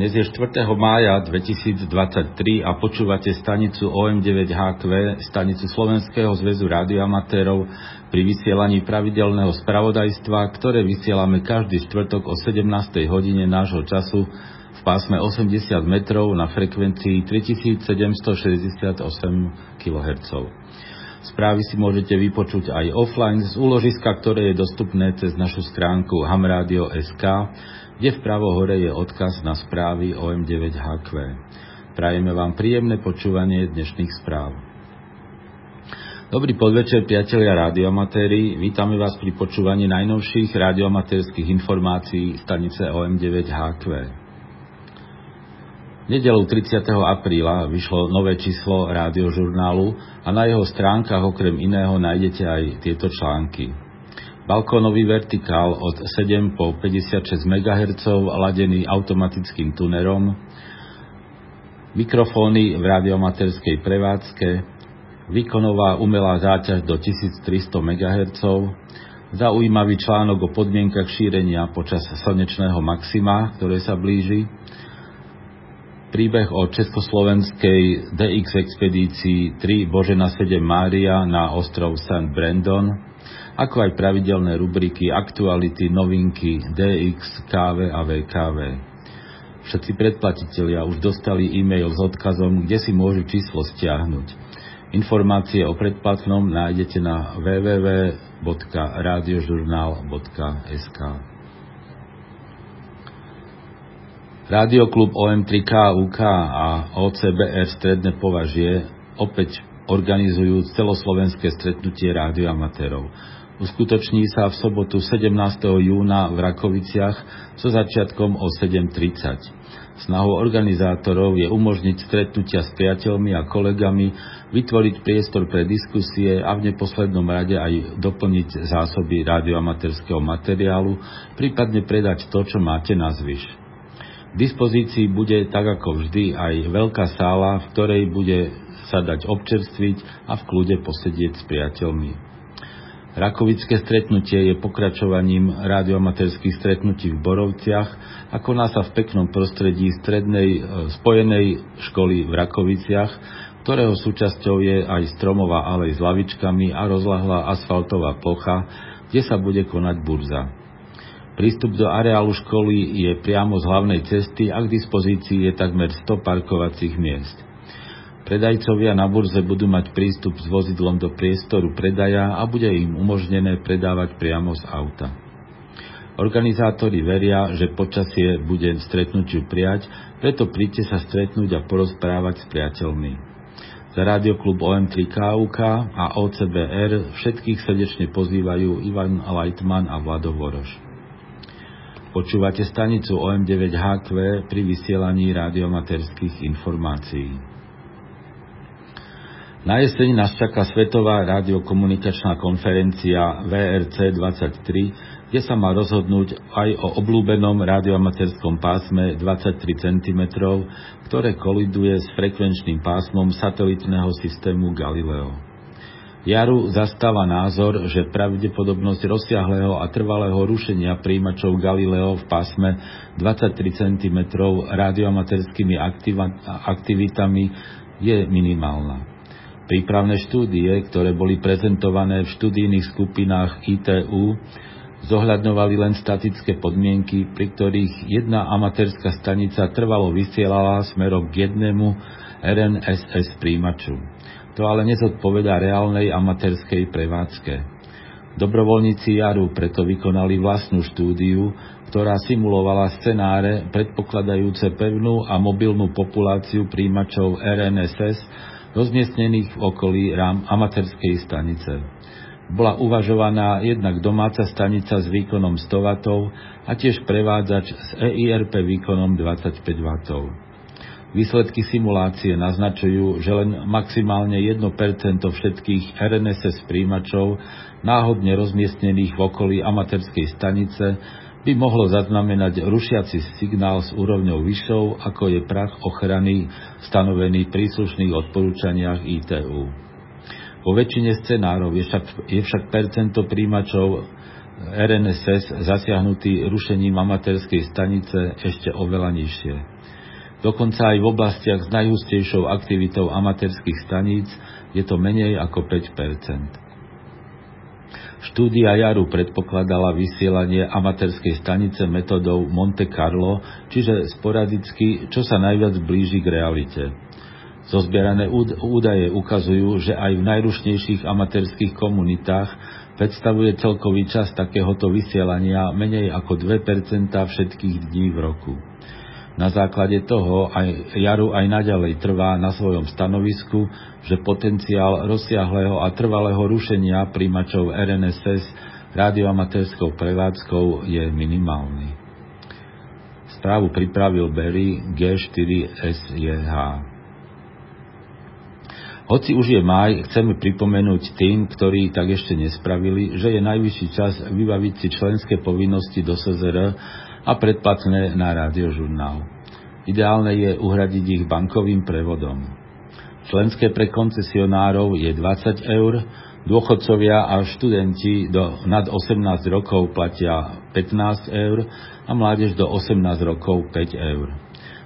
Dnes je 4. mája 2023 a počúvate stanicu OM9HQ, stanicu Slovenského zväzu radioamatérov pri vysielaní pravidelného spravodajstva, ktoré vysielame každý štvrtok o 17. hodine nášho času v pásme 80 metrov na frekvencii 3768 kHz. Správy si môžete vypočuť aj offline z úložiska, ktoré je dostupné cez našu stránku hamradio.sk, kde vpravo hore je odkaz na správy OM9HQ. Prajeme vám príjemné počúvanie dnešných správ. Dobrý podvečer, priatelia radioamatéri. Vítame vás pri počúvaní najnovších radioamatérských informácií stanice OM9HQ. Nedelu 30. apríla vyšlo nové číslo rádiožurnálu a na jeho stránkach okrem iného nájdete aj tieto články. Balkónový vertikál od 7 po 56 MHz ladený automatickým tunerom, mikrofóny v radiomaterskej prevádzke, výkonová umelá záťaž do 1300 MHz, zaujímavý článok o podmienkach šírenia počas slnečného maxima, ktoré sa blíži, príbeh o československej DX expedícii 3 Božena 7 Mária na ostrov St. Brandon, ako aj pravidelné rubriky Aktuality, Novinky, DX, KV a VKV. Všetci predplatitelia už dostali e-mail s odkazom, kde si môžu číslo stiahnuť. Informácie o predplatnom nájdete na www.radiožurnal.sk Rádioklub OM3KUK a OCBR Stredné považie opäť organizujú celoslovenské stretnutie rádioamatérov. Uskutoční sa v sobotu 17. júna v Rakoviciach so začiatkom o 7.30. Snahou organizátorov je umožniť stretnutia s priateľmi a kolegami, vytvoriť priestor pre diskusie a v neposlednom rade aj doplniť zásoby radioamatérskeho materiálu, prípadne predať to, čo máte na zvyš. V dispozícii bude, tak ako vždy, aj veľká sála, v ktorej bude sa dať občerstviť a v kľude posedieť s priateľmi. Rakovické stretnutie je pokračovaním radioamatérských stretnutí v Borovciach a koná sa v peknom prostredí strednej e, spojenej školy v Rakoviciach, ktorého súčasťou je aj stromová alej s lavičkami a rozlahlá asfaltová plocha, kde sa bude konať burza. Prístup do areálu školy je priamo z hlavnej cesty a k dispozícii je takmer 100 parkovacích miest. Predajcovia na burze budú mať prístup s vozidlom do priestoru predaja a bude im umožnené predávať priamo z auta. Organizátori veria, že počasie bude stretnutiu prijať, preto príďte sa stretnúť a porozprávať s priateľmi. Za Radioklub OM3 KUK a OCBR všetkých srdečne pozývajú Ivan Leitman a Vlado Voroš. Počúvate stanicu OM9HQ pri vysielaní radiomaterských informácií. Na jeseň nás čaká Svetová radiokomunikačná konferencia VRC 23, kde sa má rozhodnúť aj o oblúbenom radioamatérskom pásme 23 cm, ktoré koliduje s frekvenčným pásmom satelitného systému Galileo. Jaru zastáva názor, že pravdepodobnosť rozsiahlého a trvalého rušenia príjimačov Galileo v pásme 23 cm radioamaterskými aktivitami je minimálna. Prípravné štúdie, ktoré boli prezentované v študijných skupinách ITU, zohľadňovali len statické podmienky, pri ktorých jedna amatérska stanica trvalo vysielala smerom k jednému RNSS príjimaču. To ale nezodpoveda reálnej amatérskej prevádzke. Dobrovoľníci Jaru preto vykonali vlastnú štúdiu, ktorá simulovala scenáre predpokladajúce pevnú a mobilnú populáciu príjimačov RNSS rozmiestnených v okolí rám amatérskej stanice. Bola uvažovaná jednak domáca stanica s výkonom 100 W a tiež prevádzač s EIRP výkonom 25 W. Výsledky simulácie naznačujú, že len maximálne 1% všetkých RNSS príjimačov náhodne rozmiestnených v okolí amatérskej stanice by mohlo zaznamenať rušiaci signál s úrovňou vyššou, ako je prach ochrany stanovený v príslušných odporúčaniach ITU. Vo väčšine scenárov je však, je však percento príjimačov RNSS zasiahnutý rušením amatérskej stanice ešte oveľa nižšie. Dokonca aj v oblastiach s najhustejšou aktivitou amatérských staníc je to menej ako 5 Štúdia Jaru predpokladala vysielanie amatérskej stanice metodou Monte Carlo, čiže sporadicky, čo sa najviac blíži k realite. Zozbierané údaje ukazujú, že aj v najrušnejších amatérských komunitách predstavuje celkový čas takéhoto vysielania menej ako 2% všetkých dní v roku. Na základe toho aj Jaru aj naďalej trvá na svojom stanovisku, že potenciál rozsiahlého a trvalého rušenia príjimačov RNSS radioamatérskou prevádzkou je minimálny. Správu pripravil Berry G4SJH. Hoci už je maj, chceme pripomenúť tým, ktorí tak ešte nespravili, že je najvyšší čas vybaviť si členské povinnosti do SZR a predplatné na rádiožurnál. Ideálne je uhradiť ich bankovým prevodom. Členské pre koncesionárov je 20 eur, dôchodcovia a študenti do nad 18 rokov platia 15 eur a mládež do 18 rokov 5 eur.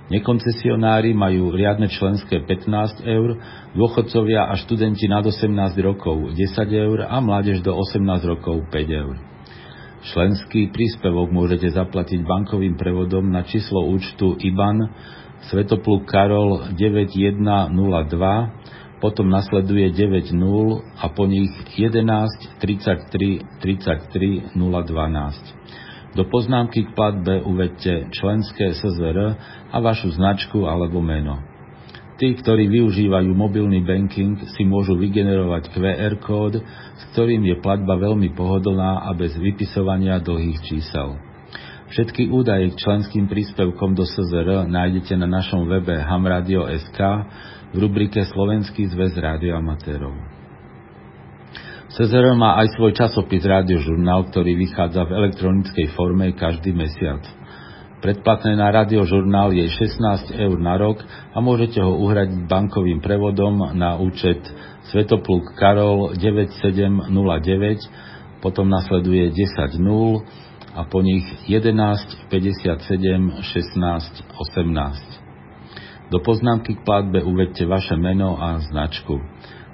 Nekoncesionári majú riadne členské 15 eur, dôchodcovia a študenti nad 18 rokov 10 eur a mládež do 18 rokov 5 eur. Členský príspevok môžete zaplatiť bankovým prevodom na číslo účtu IBAN Svetopluk Karol 9102, potom nasleduje 90 a po nich 11 33 33 012. Do poznámky k platbe uvedte členské SZR a vašu značku alebo meno. Tí, ktorí využívajú mobilný banking, si môžu vygenerovať QR kód, s ktorým je platba veľmi pohodlná a bez vypisovania dlhých čísel. Všetky údaje k členským príspevkom do SZR nájdete na našom webe hamradio.sk v rubrike Slovenský zväz rádioamatérov. SZR má aj svoj časopis Rádiožurnál, ktorý vychádza v elektronickej forme každý mesiac. Predplatné na radiožurnál je 16 eur na rok a môžete ho uhradiť bankovým prevodom na účet Svetopluk Karol 9709, potom nasleduje 10 0 a po nich 11 57 16 18. Do poznámky k platbe uvedte vaše meno a značku.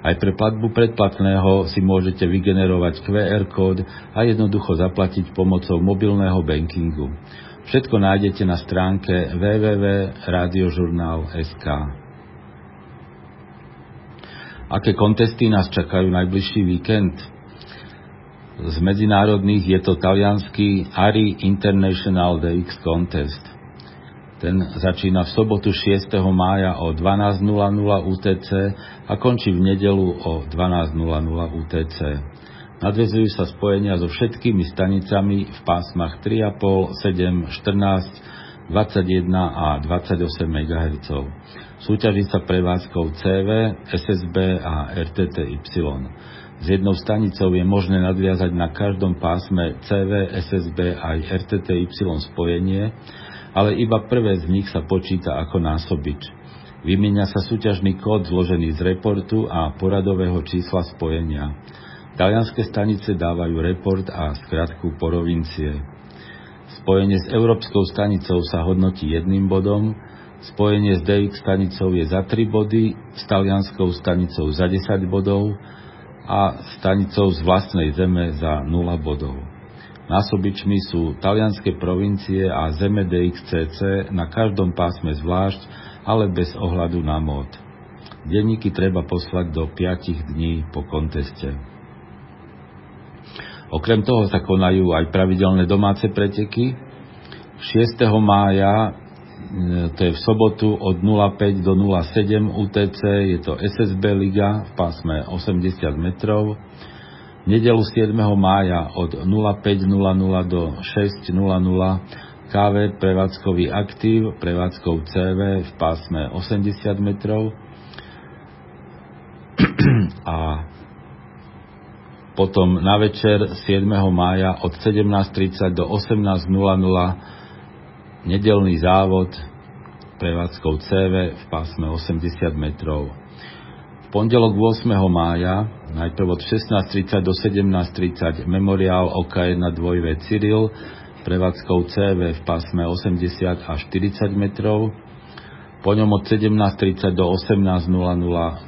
Aj pre platbu predplatného si môžete vygenerovať QR kód a jednoducho zaplatiť pomocou mobilného bankingu. Všetko nájdete na stránke www.radiožurnál.sk. Aké kontesty nás čakajú najbližší víkend? Z medzinárodných je to talianský ARI International DX Contest. Ten začína v sobotu 6. mája o 12.00 UTC a končí v nedelu o 12.00 UTC. Nadvezujú sa spojenia so všetkými stanicami v pásmach 3,5, 7, 14, 21 a 28 MHz. Súťaží sa prevádzkou CV, SSB a RTTY. S jednou stanicou je možné nadviazať na každom pásme CV, SSB aj RTTY spojenie, ale iba prvé z nich sa počíta ako násobič. Vymieňa sa súťažný kód zložený z reportu a poradového čísla spojenia. Talianské stanice dávajú report a skratku provincie. Spojenie s Európskou stanicou sa hodnotí jedným bodom, spojenie s DX stanicou je za 3 body, s talianskou stanicou za 10 bodov a stanicou z vlastnej zeme za 0 bodov. Násobičmi sú talianské provincie a zeme DXCC na každom pásme zvlášť, ale bez ohľadu na mód. Denníky treba poslať do 5 dní po konteste. Okrem toho sa konajú aj pravidelné domáce preteky. 6. mája, e, to je v sobotu od 05 do 07 UTC, je to SSB Liga v pásme 80 metrov. Nedelu 7. mája od 05.00 do 6.00 KV prevádzkový aktív prevádzkou CV v pásme 80 metrov a potom na večer 7. mája od 17.30 do 18.00 nedelný závod prevádzkou CV v pásme 80 metrov. Pondelok 8. mája, najprv od 16.30 do 17.30 memoriál OK1 2V Cyril, prevádzkou CV v pásme 80 až 40 metrov, po ňom od 17.30 do 18.00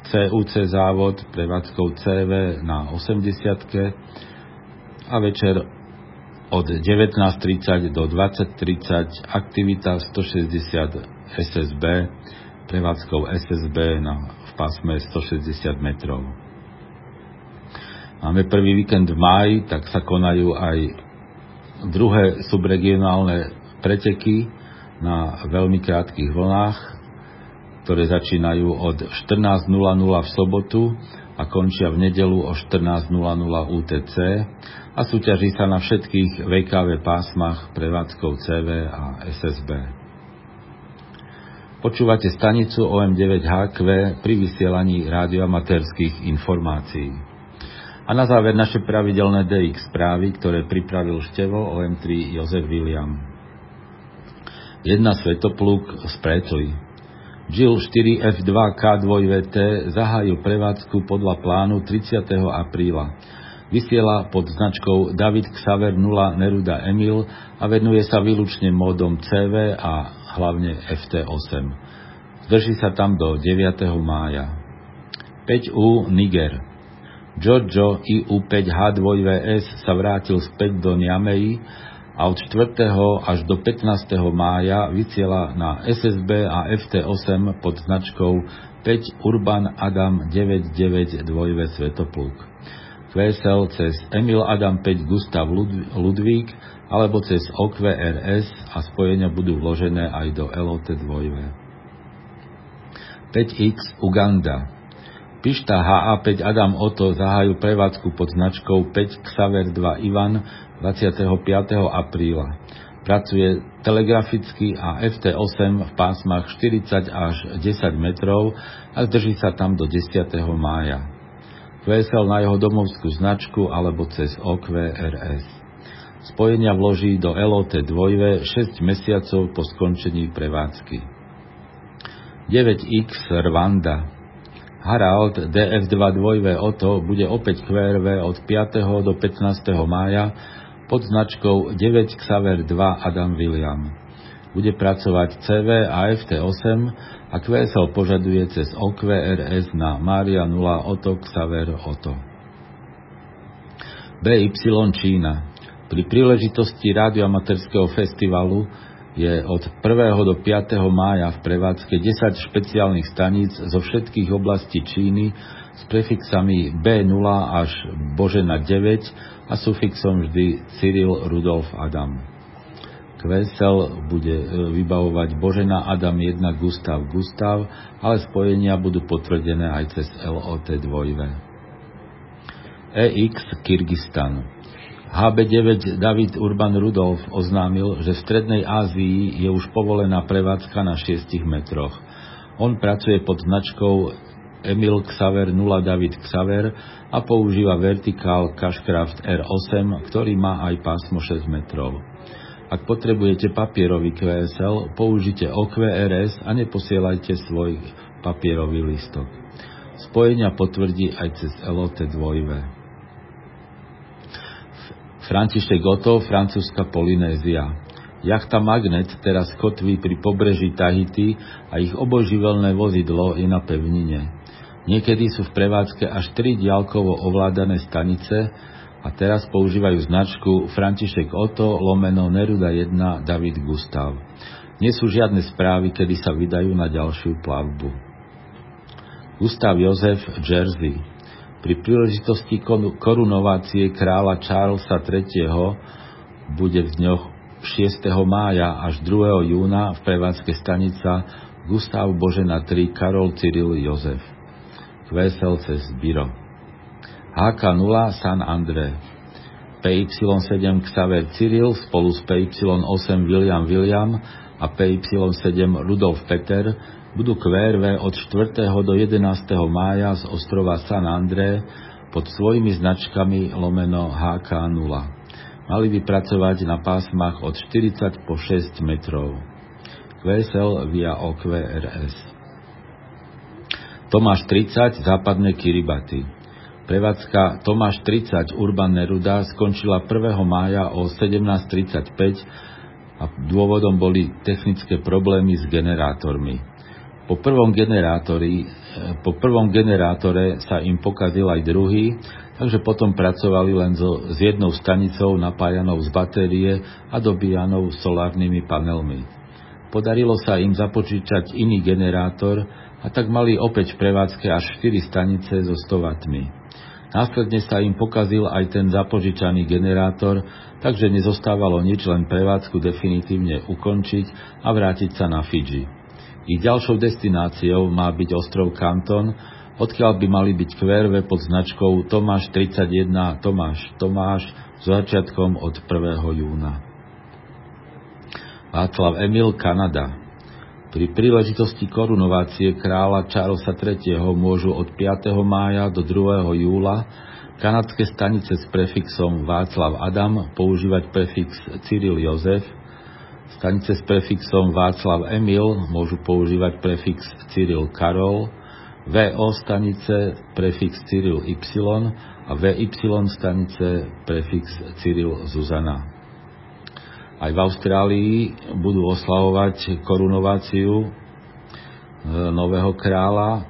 CUC závod prevádzkou CV na 80 a večer od 19.30 do 20.30 aktivita 160 SSB prevádzkou SSB na pásme 160 metrov. Máme prvý víkend v máji, tak sa konajú aj druhé subregionálne preteky na veľmi krátkých vlnách, ktoré začínajú od 14.00 v sobotu a končia v nedelu o 14.00 UTC a súťaží sa na všetkých VKV pásmach prevádzkou CV a SSB. Počúvate stanicu OM9HQ pri vysielaní rádioamatérských informácií. A na záver naše pravidelné DX správy, ktoré pripravil števo OM3 Jozef William. Jedna svetopluk z Précli. Jill 4F2K2VT zahájil prevádzku podľa plánu 30. apríla. Vysiela pod značkou David Xaver 0 Neruda Emil a venuje sa výlučne módom CV a hlavne FT8. Zdrží sa tam do 9. mája. 5U Niger. Giorgio IU5H2VS sa vrátil späť do Niamey a od 4. až do 15. mája vysiela na SSB a FT8 pod značkou 5 Urban Adam 99 2 Svetopluk. QSL cez Emil Adam 5 Gustav Ludvík alebo cez OQRS a spojenia budú vložené aj do LOT 2. 5X Uganda Pišta HA5 Adam Oto zahájú prevádzku pod značkou 5 Xaver 2 Ivan 25. apríla. Pracuje telegraficky a FT8 v pásmach 40 až 10 metrov a drží sa tam do 10. mája. Vesel na jeho domovskú značku alebo cez OQRS. Spojenia vloží do LOT 2 6 mesiacov po skončení prevádzky. 9X Rwanda Harald DF2 2 Oto bude opäť QRV od 5. do 15. mája pod značkou 9 Xaver 2 Adam William. Bude pracovať CV a FT8 a QSL požaduje cez OQRS na Maria 0 Oto Xaver Oto. BY Čína pri príležitosti radioamatérskeho festivalu je od 1. do 5. mája v prevádzke 10 špeciálnych staníc zo všetkých oblastí Číny s prefixami B0 až Božena 9 a sufixom vždy Cyril Rudolf Adam. Kvesel bude e, vybavovať Božena Adam 1 Gustav Gustav, ale spojenia budú potvrdené aj cez LOT 2. EX Kyrgyzstan HB9 David Urban Rudolf oznámil, že v Strednej Ázii je už povolená prevádzka na 6 metroch. On pracuje pod značkou Emil Xaver 0 David Xaver a používa vertikál Cashcraft R8, ktorý má aj pásmo 6 metrov. Ak potrebujete papierový QSL, použite OQRS a neposielajte svoj papierový listok. Spojenia potvrdí aj cez LOT 2. František Goto, francúzska Polynézia. Jachta Magnet teraz kotví pri pobreží Tahiti a ich obojživelné vozidlo je na pevnine. Niekedy sú v prevádzke až tri diálkovo ovládané stanice a teraz používajú značku František Oto lomeno Neruda 1 David Gustav. Nie sú žiadne správy, kedy sa vydajú na ďalšiu plavbu. Gustav Jozef Jersey pri príležitosti korunovácie kráľa Charlesa III. bude v dňoch 6. mája až 2. júna v prevádzke stanica Gustav Božena 3 Karol Cyril Jozef. Kvesel cez Biro. HK0 San André. PY7 Xaver Cyril spolu s PY8 William William a PY7 Rudolf Peter budú QRV od 4. do 11. mája z ostrova San André pod svojimi značkami lomeno HK0. Mali by pracovať na pásmach od 40 po 6 metrov. QSL via OQRS. Tomáš 30 západné Kiribati. Prevádzka Tomáš 30 Urban Neruda skončila 1. mája o 17.35 a dôvodom boli technické problémy s generátormi. Po prvom, generátori, eh, po prvom generátore sa im pokazil aj druhý, takže potom pracovali len so, s jednou stanicou napájanou z batérie a dobíjanou solárnymi panelmi. Podarilo sa im započíčať iný generátor, a tak mali opäť v prevádzke až 4 stanice so 100 W. Následne sa im pokazil aj ten zapožičaný generátor, takže nezostávalo nič, len prevádzku definitívne ukončiť a vrátiť sa na Fidži. Ich ďalšou destináciou má byť ostrov Kanton, odkiaľ by mali byť QRV pod značkou Tomáš 31 Tomáš Tomáš s začiatkom od 1. júna. Václav Emil, Kanada pri príležitosti korunovácie kráľa Charlesa III. môžu od 5. mája do 2. júla kanadské stanice s prefixom Václav Adam používať prefix Cyril Jozef, stanice s prefixom Václav Emil môžu používať prefix Cyril Karol, VO stanice prefix Cyril Y a VY stanice prefix Cyril Zuzana. Aj v Austrálii budú oslavovať korunováciu e, nového kráľa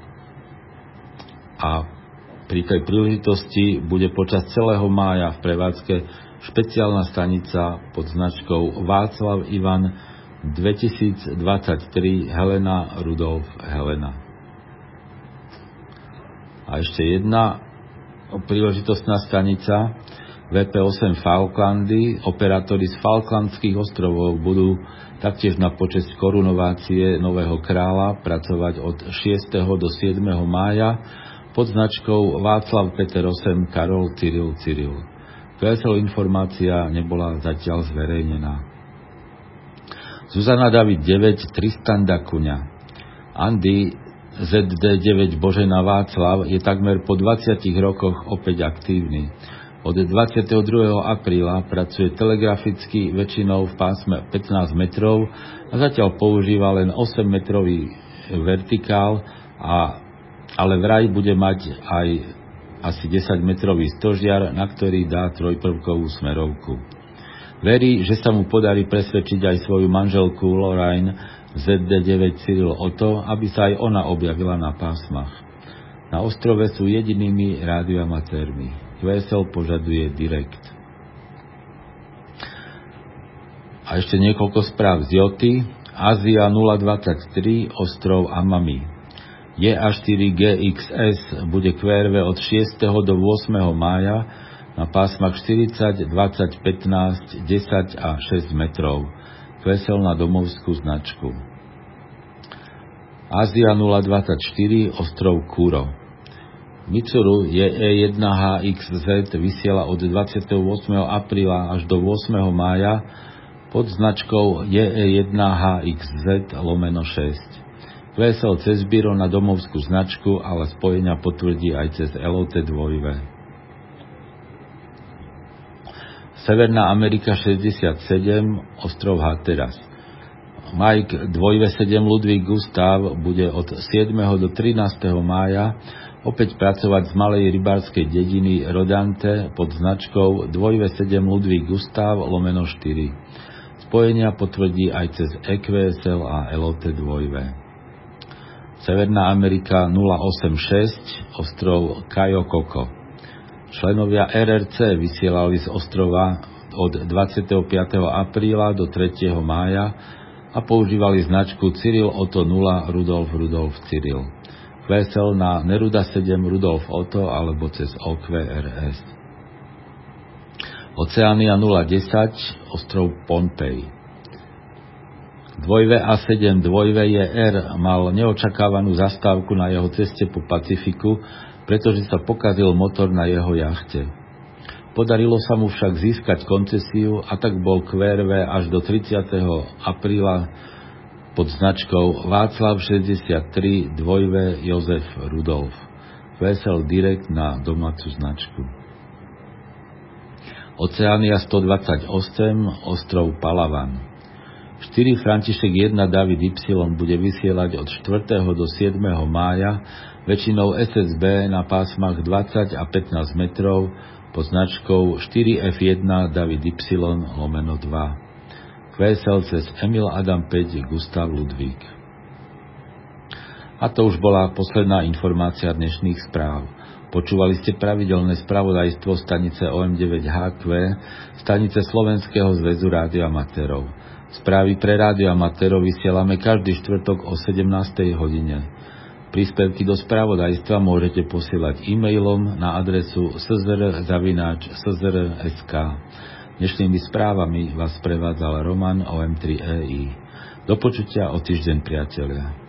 a pri tej príležitosti bude počas celého mája v prevádzke špeciálna stanica pod značkou Václav Ivan 2023 Helena Rudolf Helena. A ešte jedna príležitostná stanica VP8 Falklandy, operátori z Falklandských ostrovov budú taktiež na počesť korunovácie nového kráľa pracovať od 6. do 7. mája pod značkou Václav Peter 8 Karol Cyril Cyril. VSL informácia nebola zatiaľ zverejnená. Zuzana David 9 Tristan Dakuňa Andy ZD9 Božena Václav je takmer po 20 rokoch opäť aktívny. Od 22. apríla pracuje telegraficky väčšinou v pásme 15 metrov a zatiaľ používa len 8 metrový vertikál, a, ale vraj bude mať aj asi 10 metrový stožiar, na ktorý dá trojprvkovú smerovku. Verí, že sa mu podarí presvedčiť aj svoju manželku Lorraine ZD9 Cyril o to, aby sa aj ona objavila na pásmach. Na ostrove sú jedinými rádioamatérmi. QSL požaduje direkt. A ešte niekoľko správ z Joty. Ázia 023, ostrov Amami. JA4GXS bude QRV od 6. do 8. mája na pásmach 40, 20, 15, 10 a 6 metrov. Kvesel na domovskú značku. Ázia 024, ostrov Kuro. Mitsuru JE1HXZ vysiela od 28. apríla až do 8. mája pod značkou JE1HXZ lomeno 6. VSL cez Biro na domovskú značku, ale spojenia potvrdí aj cez LOT 2 Severná Amerika 67, ostrov Hatteras. Mike 2V7 Ludvík Gustav bude od 7. do 13. mája opäť pracovať z malej rybárskej dediny Rodante pod značkou 2V7 Ludvík Gustav lomeno 4. Spojenia potvrdí aj cez EQSL a LOT 2 Severná Amerika 086, ostrov Kajo Koko. Členovia RRC vysielali z ostrova od 25. apríla do 3. mája a používali značku Cyril Oto 0 Rudolf Rudolf Cyril vesel na Neruda 7 Rudolf Otto alebo cez OQRS. Oceánia 010, ostrov Pompej. Dvojve A7 dvojve R mal neočakávanú zastávku na jeho ceste po Pacifiku, pretože sa pokazil motor na jeho jachte. Podarilo sa mu však získať koncesiu a tak bol QRV až do 30. apríla pod značkou Václav 63 dvojve Jozef Rudolf. Vesel direkt na domácu značku. Oceánia 128, ostrov Palavan. 4 František 1 David Y bude vysielať od 4. do 7. mája väčšinou SSB na pásmach 20 a 15 metrov pod značkou 4F1 David Y lomeno 2. QSL cez Emil Adam 5 Gustav Ludvík. A to už bola posledná informácia dnešných správ. Počúvali ste pravidelné spravodajstvo stanice OM9HQ, stanice Slovenského zväzu rádioamatérov. Správy pre rádioamatérov vysielame každý štvrtok o 17. hodine. Príspevky do spravodajstva môžete posielať e-mailom na adresu szr.sk. Dnešnými správami vás prevádzal Roman OM3EI. Do počutia o týždeň, priatelia.